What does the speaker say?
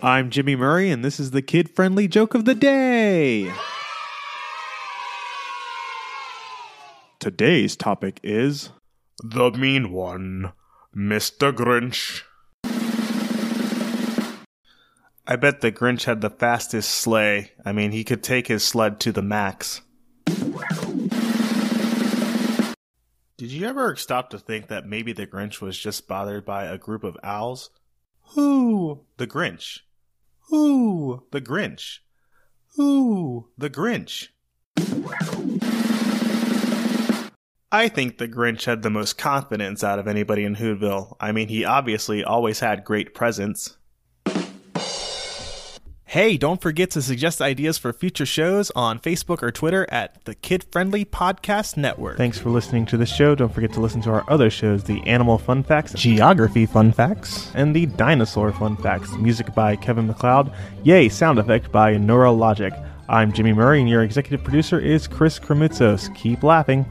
I'm Jimmy Murray, and this is the kid friendly joke of the day. Today's topic is The mean one, Mr. Grinch. I bet the Grinch had the fastest sleigh. I mean, he could take his sled to the max. Did you ever stop to think that maybe the Grinch was just bothered by a group of owls? Who? The Grinch. Who? The Grinch. Who? The Grinch. I think the Grinch had the most confidence out of anybody in Whoville. I mean, he obviously always had great presence. Hey, don't forget to suggest ideas for future shows on Facebook or Twitter at the Kid Friendly Podcast Network. Thanks for listening to the show. Don't forget to listen to our other shows the Animal Fun Facts, Geography Fun Facts, and the Dinosaur Fun Facts. Music by Kevin MacLeod. Yay, sound effect by Neurologic. I'm Jimmy Murray, and your executive producer is Chris Kremitzos. Keep laughing.